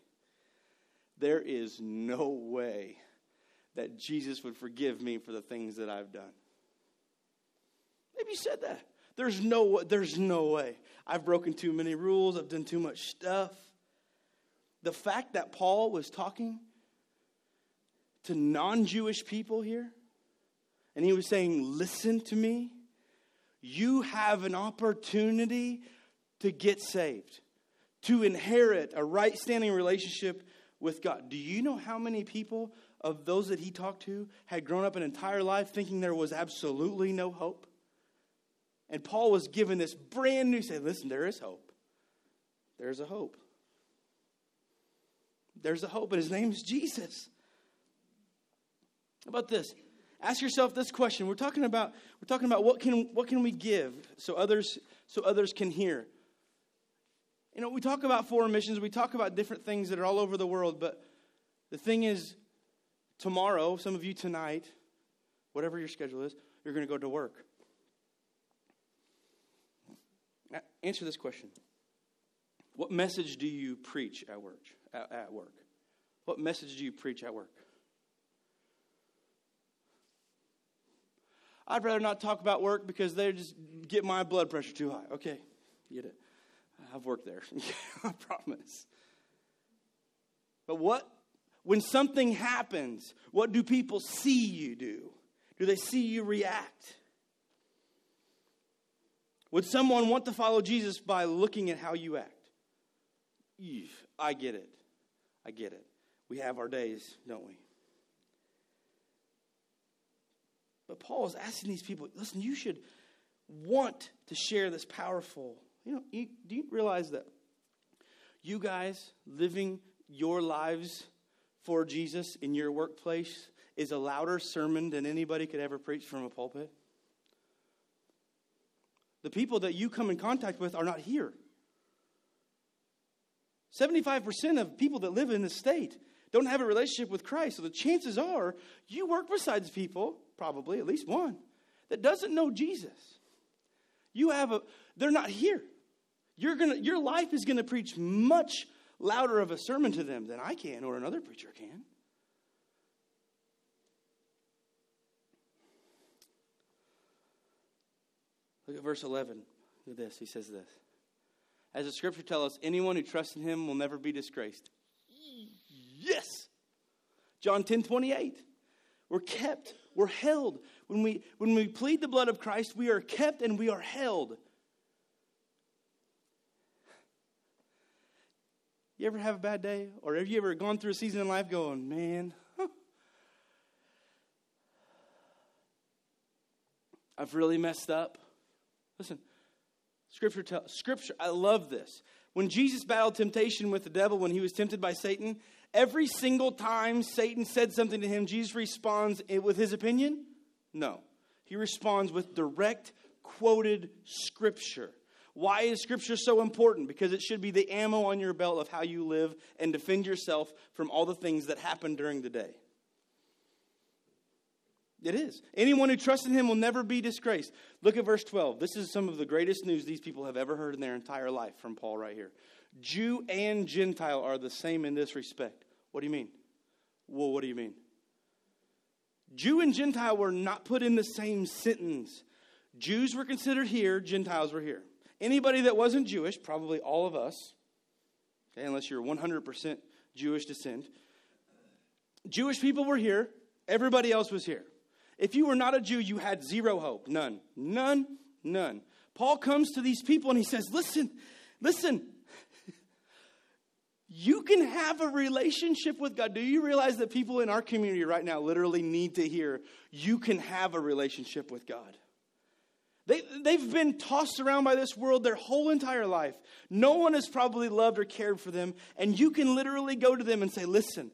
S1: There is no way that Jesus would forgive me for the things that I've done. Maybe you said that. There's no, there's no way. I've broken too many rules, I've done too much stuff. The fact that Paul was talking to non Jewish people here, and he was saying, Listen to me you have an opportunity to get saved, to inherit a right standing relationship with God. Do you know how many people of those that he talked to had grown up an entire life thinking there was absolutely no hope? And Paul was given this brand new say, listen, there is hope. There's a hope. There's a hope, and his name is Jesus. How about this? Ask yourself this question. We're talking about we're talking about what can what can we give so others so others can hear. You know, we talk about foreign missions, we talk about different things that are all over the world, but the thing is tomorrow, some of you tonight, whatever your schedule is, you're going to go to work. Answer this question. What message do you preach at work? At, at work? What message do you preach at work? I'd rather not talk about work because they just get my blood pressure too high. Okay, get it. I've worked there. I promise. But what, when something happens, what do people see you do? Do they see you react? Would someone want to follow Jesus by looking at how you act? I get it. I get it. We have our days, don't we? But Paul is asking these people, listen, you should, want to share this powerful. You know, you, do you realize that you guys living your lives for Jesus in your workplace is a louder sermon than anybody could ever preach from a pulpit? The people that you come in contact with are not here. 75% of people that live in this state don't have a relationship with Christ. So the chances are you work besides people, probably at least one, that doesn't know Jesus. You have a they're not here. You're gonna your life is gonna preach much louder of a sermon to them than I can or another preacher can. Look at verse 11. Look at this. He says this. As the scripture tells us, anyone who trusts in him will never be disgraced. Yes. John 10 28. We're kept, we're held. When we, when we plead the blood of Christ, we are kept and we are held. You ever have a bad day? Or have you ever gone through a season in life going, man, huh, I've really messed up? Listen, Scripture, Scripture, I love this. When Jesus battled temptation with the devil, when he was tempted by Satan, every single time Satan said something to him, Jesus responds with his opinion? No. He responds with direct, quoted Scripture. Why is Scripture so important? Because it should be the ammo on your belt of how you live and defend yourself from all the things that happen during the day. It is. Anyone who trusts in him will never be disgraced. Look at verse 12. This is some of the greatest news these people have ever heard in their entire life from Paul right here. Jew and Gentile are the same in this respect. What do you mean? Well, what do you mean? Jew and Gentile were not put in the same sentence. Jews were considered here, Gentiles were here. Anybody that wasn't Jewish, probably all of us, okay, unless you're 100% Jewish descent, Jewish people were here, everybody else was here. If you were not a Jew, you had zero hope. None. None. None. Paul comes to these people and he says, Listen, listen. You can have a relationship with God. Do you realize that people in our community right now literally need to hear you can have a relationship with God? They, they've been tossed around by this world their whole entire life. No one has probably loved or cared for them. And you can literally go to them and say, Listen,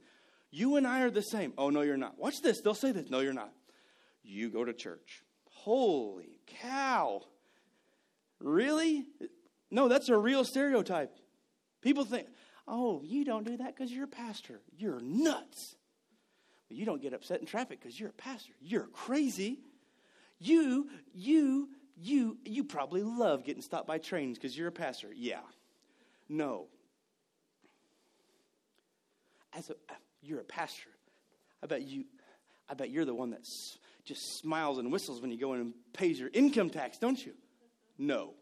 S1: you and I are the same. Oh, no, you're not. Watch this. They'll say this. No, you're not you go to church. Holy cow. Really? No, that's a real stereotype. People think, oh, you don't do that because you're a pastor. You're nuts. You don't get upset in traffic because you're a pastor. You're crazy. You, you, you, you probably love getting stopped by trains because you're a pastor. Yeah. No. As a, uh, you're a pastor. I bet you, I bet you're the one that just smiles and whistles when you go in and pays your income tax, don't you? No.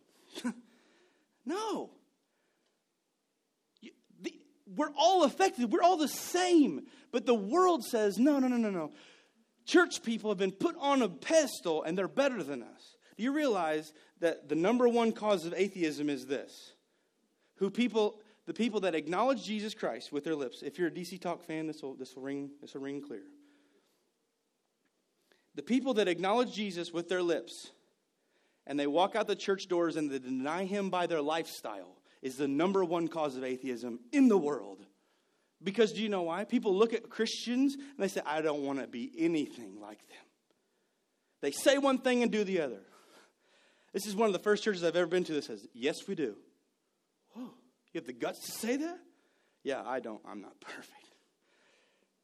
S1: no. We're all affected. We're all the same. But the world says, no, no, no, no, no. Church people have been put on a pedestal and they're better than us. Do you realize that the number one cause of atheism is this? Who people, the people that acknowledge Jesus Christ with their lips. If you're a DC Talk fan, this will, this will ring, this will ring clear. The people that acknowledge Jesus with their lips and they walk out the church doors and they deny him by their lifestyle is the number one cause of atheism in the world. Because do you know why? People look at Christians and they say, I don't want to be anything like them. They say one thing and do the other. This is one of the first churches I've ever been to that says, Yes, we do. Whoa, you have the guts to say that? Yeah, I don't. I'm not perfect.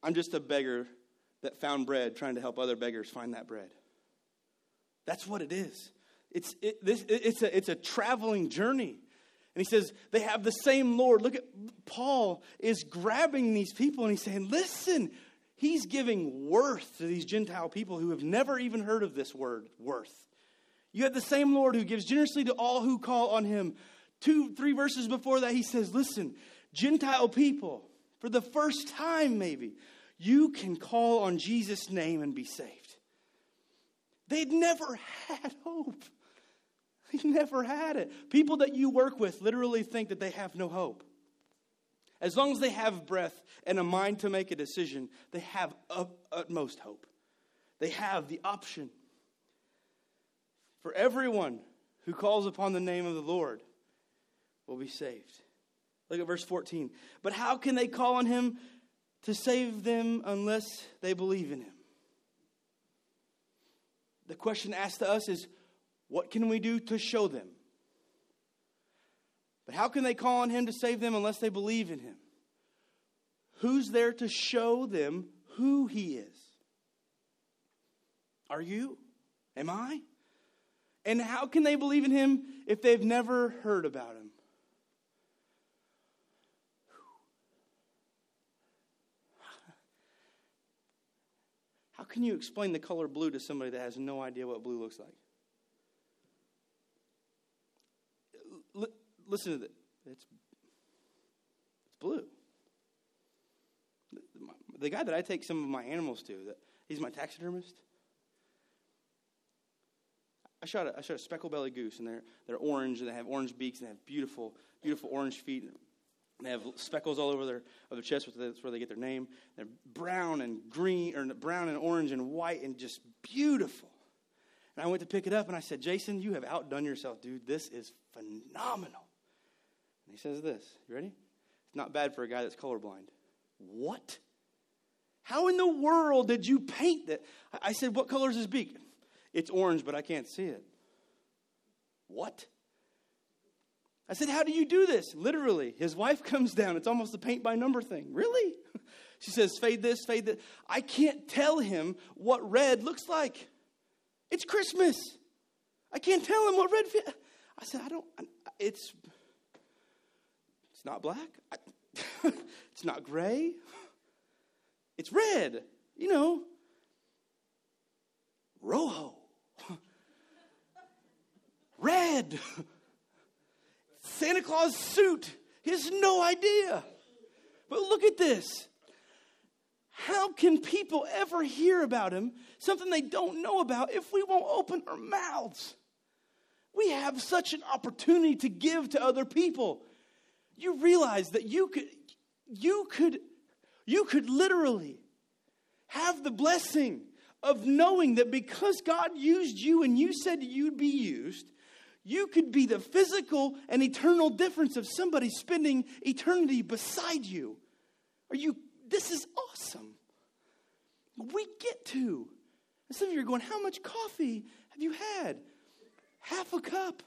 S1: I'm just a beggar that found bread trying to help other beggars find that bread. That's what it is. It's, it, this, it's, a, it's a traveling journey. And he says, they have the same Lord. Look at Paul is grabbing these people and he's saying, listen, he's giving worth to these Gentile people who have never even heard of this word, worth. You have the same Lord who gives generously to all who call on him. Two, three verses before that, he says, listen, Gentile people, for the first time maybe, you can call on Jesus' name and be saved. They'd never had hope. They never had it. People that you work with literally think that they have no hope. As long as they have breath and a mind to make a decision, they have utmost hope. They have the option. For everyone who calls upon the name of the Lord will be saved. Look at verse 14. But how can they call on him to save them unless they believe in him? The question asked to us is what can we do to show them? But how can they call on him to save them unless they believe in him? Who's there to show them who he is? Are you? Am I? And how can they believe in him if they've never heard about him? How can you explain the color blue to somebody that has no idea what blue looks like? Listen to this. It's, it's blue. The, guy that I take some of my animals to, that he's my taxidermist. I shot a, I shot a speckled belly goose, and they're, they're orange, and they have orange beaks, and they have beautiful, beautiful orange feet. They have speckles all over their, of their chest, that's where they get their name. They're brown and green, or brown and orange and white, and just beautiful. And I went to pick it up, and I said, Jason, you have outdone yourself, dude. This is phenomenal. And he says this. You ready? It's not bad for a guy that's colorblind. What? How in the world did you paint that? I said, What color is his beak? It's orange, but I can't see it. What? I said, How do you do this? Literally, his wife comes down. It's almost a paint by number thing. Really? She says, Fade this, fade that. I can't tell him what red looks like. It's Christmas. I can't tell him what red. I said, I don't. It's. It's not black. It's not gray. It's red. You know. Rojo. red. Santa Claus suit. He has no idea. But look at this. How can people ever hear about him, something they don't know about, if we won't open our mouths? We have such an opportunity to give to other people. You realize that you could, you could, you could literally have the blessing of knowing that because God used you and you said you'd be used, you could be the physical and eternal difference of somebody spending eternity beside you. Are you, this is awesome. We get to. And some of you are going, How much coffee have you had? Half a cup.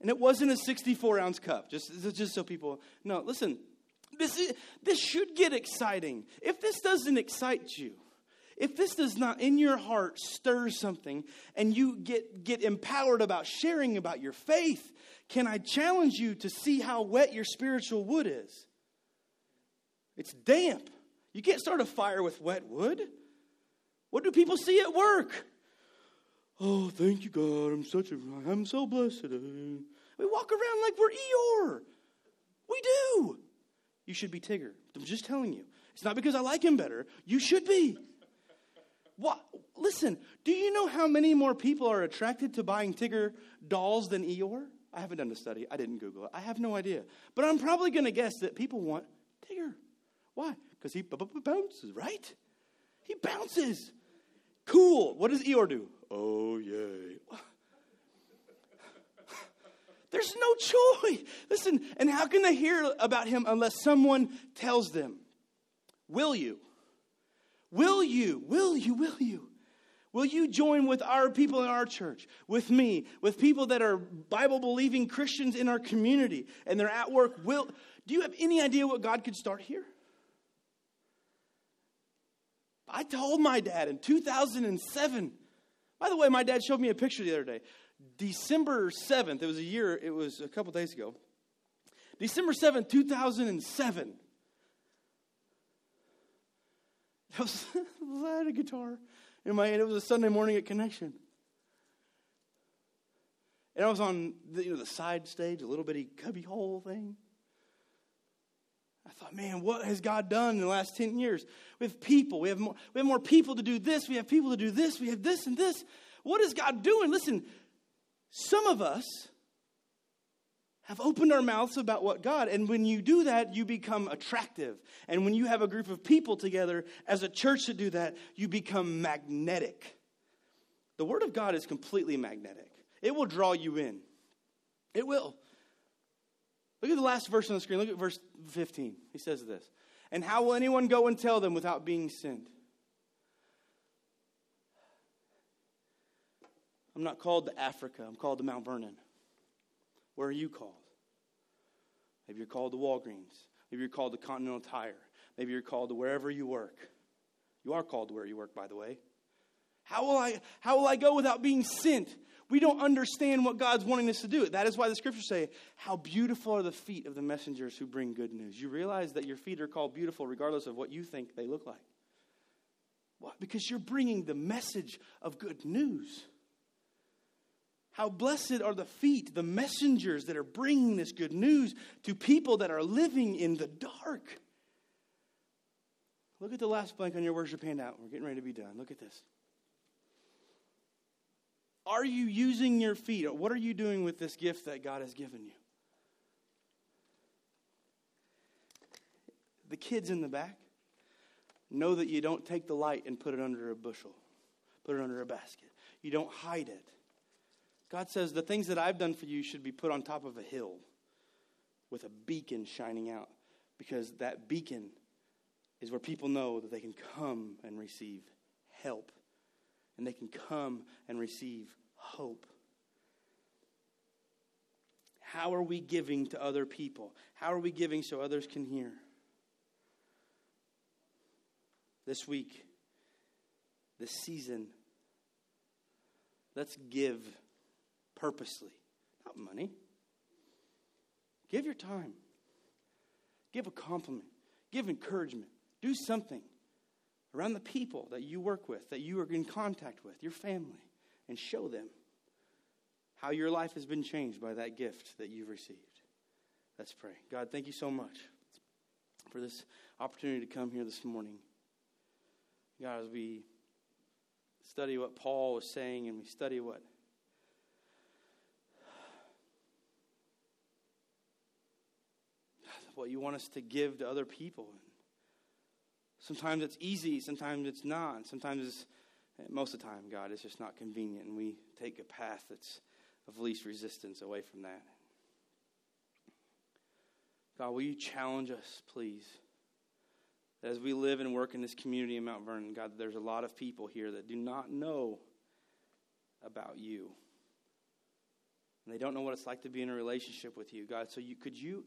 S1: And it wasn't a 64 ounce cup, just, just so people know. Listen, this, is, this should get exciting. If this doesn't excite you, if this does not in your heart stir something and you get, get empowered about sharing about your faith, can I challenge you to see how wet your spiritual wood is? It's damp. You can't start a fire with wet wood. What do people see at work? Oh, thank you, God. I'm such a, I'm so blessed. Uh, we walk around like we're Eeyore. We do. You should be Tigger. I'm just telling you. It's not because I like him better. You should be. What? Listen, do you know how many more people are attracted to buying Tigger dolls than Eeyore? I haven't done the study. I didn't Google it. I have no idea. But I'm probably going to guess that people want Tigger. Why? Because he bounces, right? He bounces. Cool. What does Eeyore do? Oh, yay. There's no joy. Listen, and how can they hear about him unless someone tells them? Will you? Will you? Will you? Will you? Will you join with our people in our church, with me, with people that are Bible believing Christians in our community and they're at work? Will do you have any idea what God could start here? I told my dad in 2007. By the way, my dad showed me a picture the other day. December 7th, it was a year, it was a couple days ago. December 7th, 2007. I, was, I had a guitar in my. It was a Sunday morning at Connection. And I was on the, you know, the side stage, a little bitty cubby hole thing. I thought, man, what has God done in the last 10 years? We have people. We have more, we have more people to do this. We have people to do this. We have this and this. What is God doing? Listen, some of us have opened our mouths about what God, and when you do that, you become attractive. And when you have a group of people together as a church to do that, you become magnetic. The Word of God is completely magnetic, it will draw you in. It will. Look at the last verse on the screen. Look at verse 15. He says this And how will anyone go and tell them without being sent? I'm not called to Africa, I'm called to Mount Vernon. Where are you called? Maybe you're called to Walgreens. Maybe you're called to Continental Tire. Maybe you're called to wherever you work. You are called to where you work, by the way. How will I, how will I go without being sent? We don't understand what God's wanting us to do. That is why the scriptures say, How beautiful are the feet of the messengers who bring good news. You realize that your feet are called beautiful regardless of what you think they look like. What? Because you're bringing the message of good news. How blessed are the feet, the messengers that are bringing this good news to people that are living in the dark. Look at the last blank on your worship handout. We're getting ready to be done. Look at this. Are you using your feet? What are you doing with this gift that God has given you? The kids in the back know that you don't take the light and put it under a bushel, put it under a basket. You don't hide it. God says, The things that I've done for you should be put on top of a hill with a beacon shining out because that beacon is where people know that they can come and receive help and they can come and receive hope. How are we giving to other people? How are we giving so others can hear? This week, this season, let's give purposely, not money. Give your time, give a compliment, give encouragement, do something around the people that you work with, that you are in contact with, your family, and show them how your life has been changed by that gift that you've received. Let's pray. God, thank you so much for this opportunity to come here this morning. God, as we study what Paul was saying and we study what what you want us to give to other people. Sometimes it's easy, sometimes it's not. Sometimes it's, most of the time, God, it's just not convenient, and we take a path that's of least resistance away from that. God, will you challenge us, please? As we live and work in this community in Mount Vernon, God, there's a lot of people here that do not know about you. And they don't know what it's like to be in a relationship with you, God. So you, could you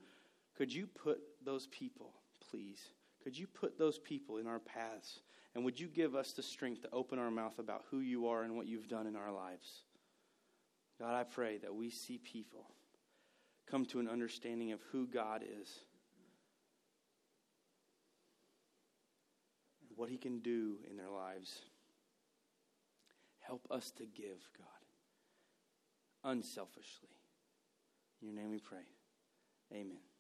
S1: could you put those people, please? Could you put those people in our paths? And would you give us the strength to open our mouth about who you are and what you've done in our lives? God, I pray that we see people come to an understanding of who God is and what He can do in their lives. Help us to give, God, unselfishly. In your name we pray. Amen.